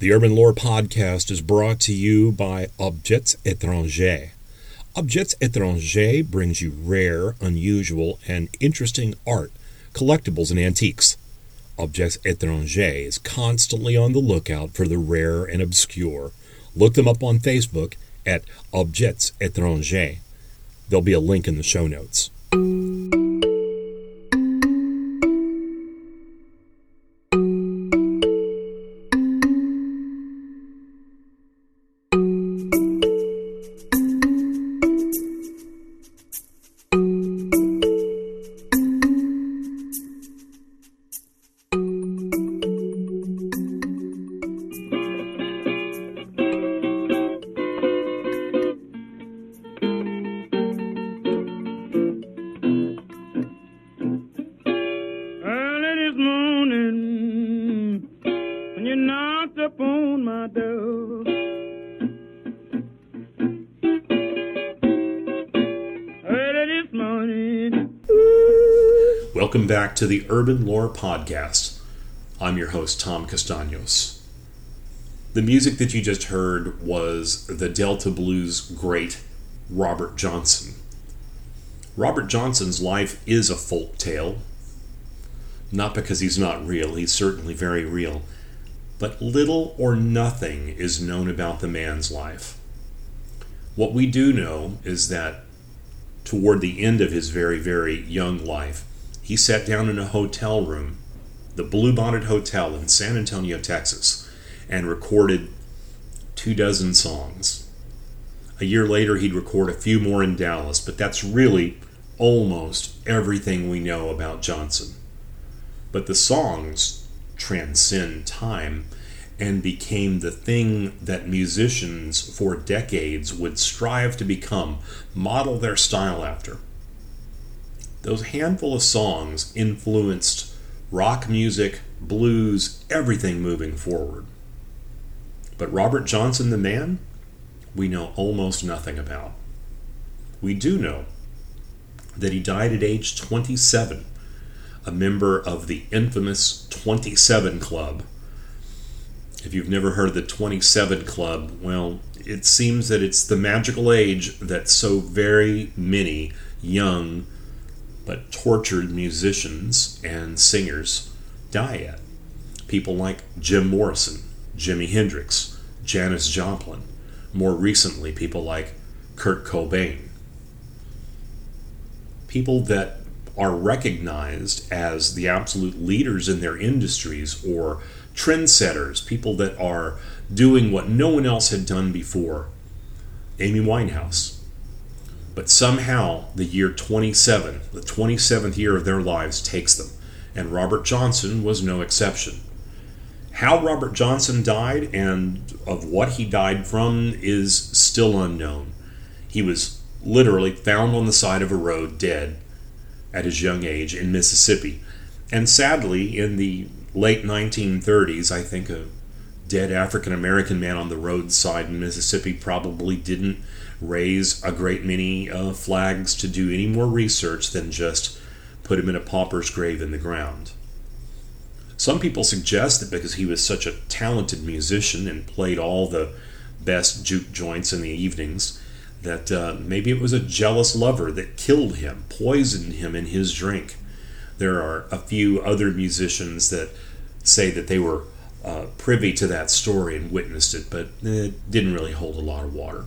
The Urban Lore Podcast is brought to you by Objets Étrangers. Objets Étrangers brings you rare, unusual, and interesting art, collectibles, and antiques. Objets Étrangers is constantly on the lookout for the rare and obscure. Look them up on Facebook at Objets Étrangers. There'll be a link in the show notes. Welcome back to the Urban Lore Podcast. I'm your host, Tom Castaños. The music that you just heard was the Delta Blues great Robert Johnson. Robert Johnson's life is a folk tale, not because he's not real, he's certainly very real, but little or nothing is known about the man's life. What we do know is that toward the end of his very, very young life, he sat down in a hotel room, the Bluebonnet Hotel in San Antonio, Texas, and recorded two dozen songs. A year later, he'd record a few more in Dallas, but that's really almost everything we know about Johnson. But the songs transcend time and became the thing that musicians for decades would strive to become, model their style after. Those handful of songs influenced rock music, blues, everything moving forward. But Robert Johnson, the man, we know almost nothing about. We do know that he died at age 27, a member of the infamous 27 Club. If you've never heard of the 27 Club, well, it seems that it's the magical age that so very many young but tortured musicians and singers die at. People like Jim Morrison, Jimi Hendrix, Janis Joplin, more recently, people like Kurt Cobain. People that are recognized as the absolute leaders in their industries or trendsetters, people that are doing what no one else had done before. Amy Winehouse. But somehow the year 27, the 27th year of their lives, takes them, and Robert Johnson was no exception. How Robert Johnson died and of what he died from is still unknown. He was literally found on the side of a road dead at his young age in Mississippi. And sadly, in the late 1930s, I think a dead African American man on the roadside in Mississippi probably didn't raise a great many uh, flags to do any more research than just put him in a pauper's grave in the ground. Some people suggest that because he was such a talented musician and played all the best juke joints in the evenings, that uh, maybe it was a jealous lover that killed him, poisoned him in his drink. There are a few other musicians that say that they were uh, privy to that story and witnessed it, but it didn't really hold a lot of water.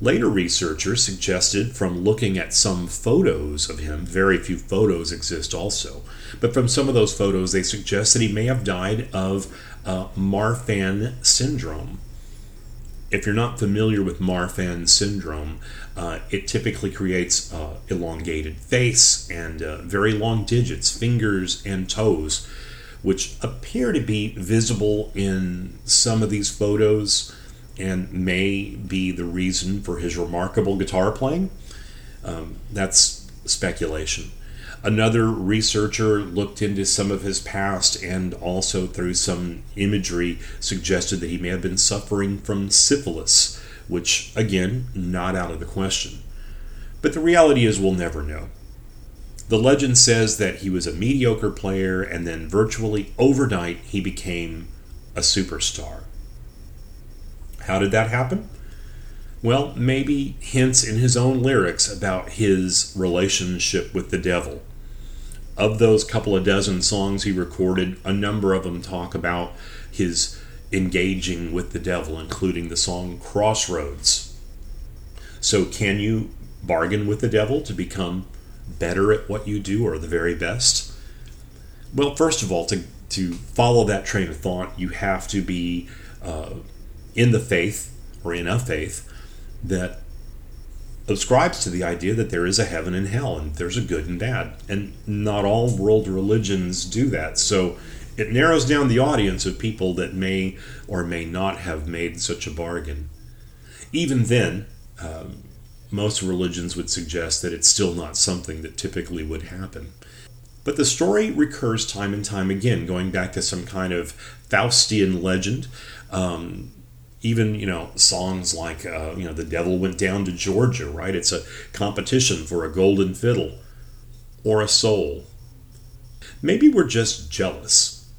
Later researchers suggested from looking at some photos of him, very few photos exist also, but from some of those photos, they suggest that he may have died of uh, Marfan syndrome. If you're not familiar with Marfan syndrome, uh, it typically creates uh, elongated face and uh, very long digits, fingers and toes, which appear to be visible in some of these photos and may be the reason for his remarkable guitar playing. Um, that's speculation. Another researcher looked into some of his past and also, through some imagery, suggested that he may have been suffering from syphilis, which, again, not out of the question. But the reality is, we'll never know. The legend says that he was a mediocre player and then virtually overnight he became a superstar. How did that happen? Well, maybe hints in his own lyrics about his relationship with the devil. Of those couple of dozen songs he recorded, a number of them talk about his engaging with the devil, including the song Crossroads. So, can you bargain with the devil to become better at what you do or the very best? Well, first of all, to, to follow that train of thought, you have to be uh, in the faith or in a faith that subscribes to the idea that there is a heaven and hell and there's a good and bad. And not all world religions do that. So it narrows down the audience of people that may or may not have made such a bargain. Even then, um, most religions would suggest that it's still not something that typically would happen. But the story recurs time and time again, going back to some kind of Faustian legend. Um, even you know songs like uh, you know the devil went down to Georgia, right? It's a competition for a golden fiddle or a soul. Maybe we're just jealous.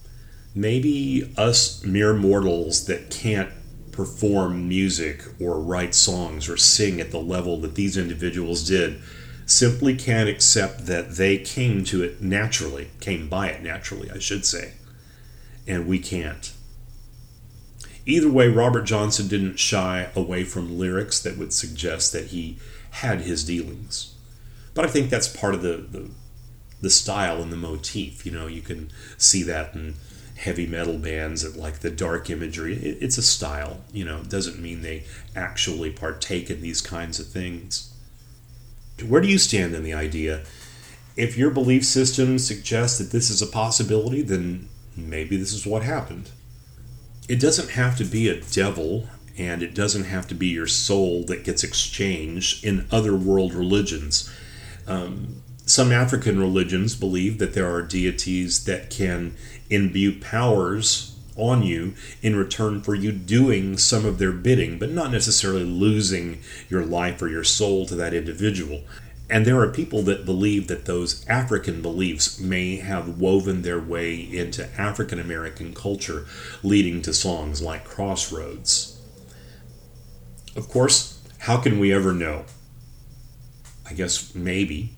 Maybe us mere mortals that can't perform music or write songs or sing at the level that these individuals did simply can't accept that they came to it naturally, came by it naturally, I should say, and we can't. Either way, Robert Johnson didn't shy away from lyrics that would suggest that he had his dealings. But I think that's part of the, the, the style and the motif. You know, you can see that in heavy metal bands that like the dark imagery. It, it's a style, you know, doesn't mean they actually partake in these kinds of things. Where do you stand in the idea? If your belief system suggests that this is a possibility, then maybe this is what happened it doesn't have to be a devil and it doesn't have to be your soul that gets exchanged in other world religions. Um, some African religions believe that there are deities that can imbue powers on you in return for you doing some of their bidding, but not necessarily losing your life or your soul to that individual. And there are people that believe that those African beliefs may have woven their way into African American culture, leading to songs like Crossroads. Of course, how can we ever know? I guess maybe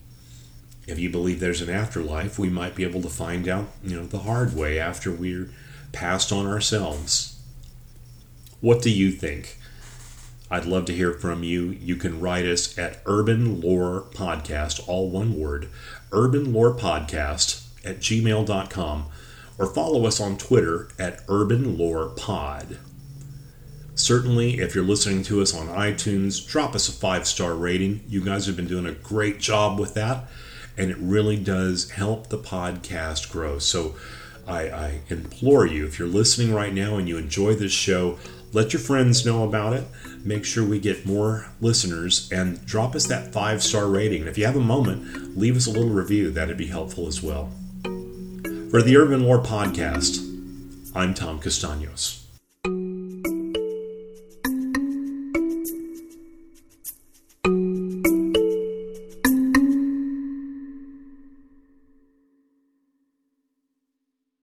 if you believe there's an afterlife, we might be able to find out, you know, the hard way after we're passed on ourselves. What do you think? I'd love to hear from you. You can write us at Urban Lore Podcast, all one word, Urban Lore Podcast at gmail.com, or follow us on Twitter at Urban Lore Pod. Certainly, if you're listening to us on iTunes, drop us a five star rating. You guys have been doing a great job with that, and it really does help the podcast grow. So, I, I implore you, if you're listening right now and you enjoy this show, let your friends know about it. Make sure we get more listeners and drop us that five star rating. And if you have a moment, leave us a little review. That'd be helpful as well. For the Urban Lore Podcast, I'm Tom Castaños.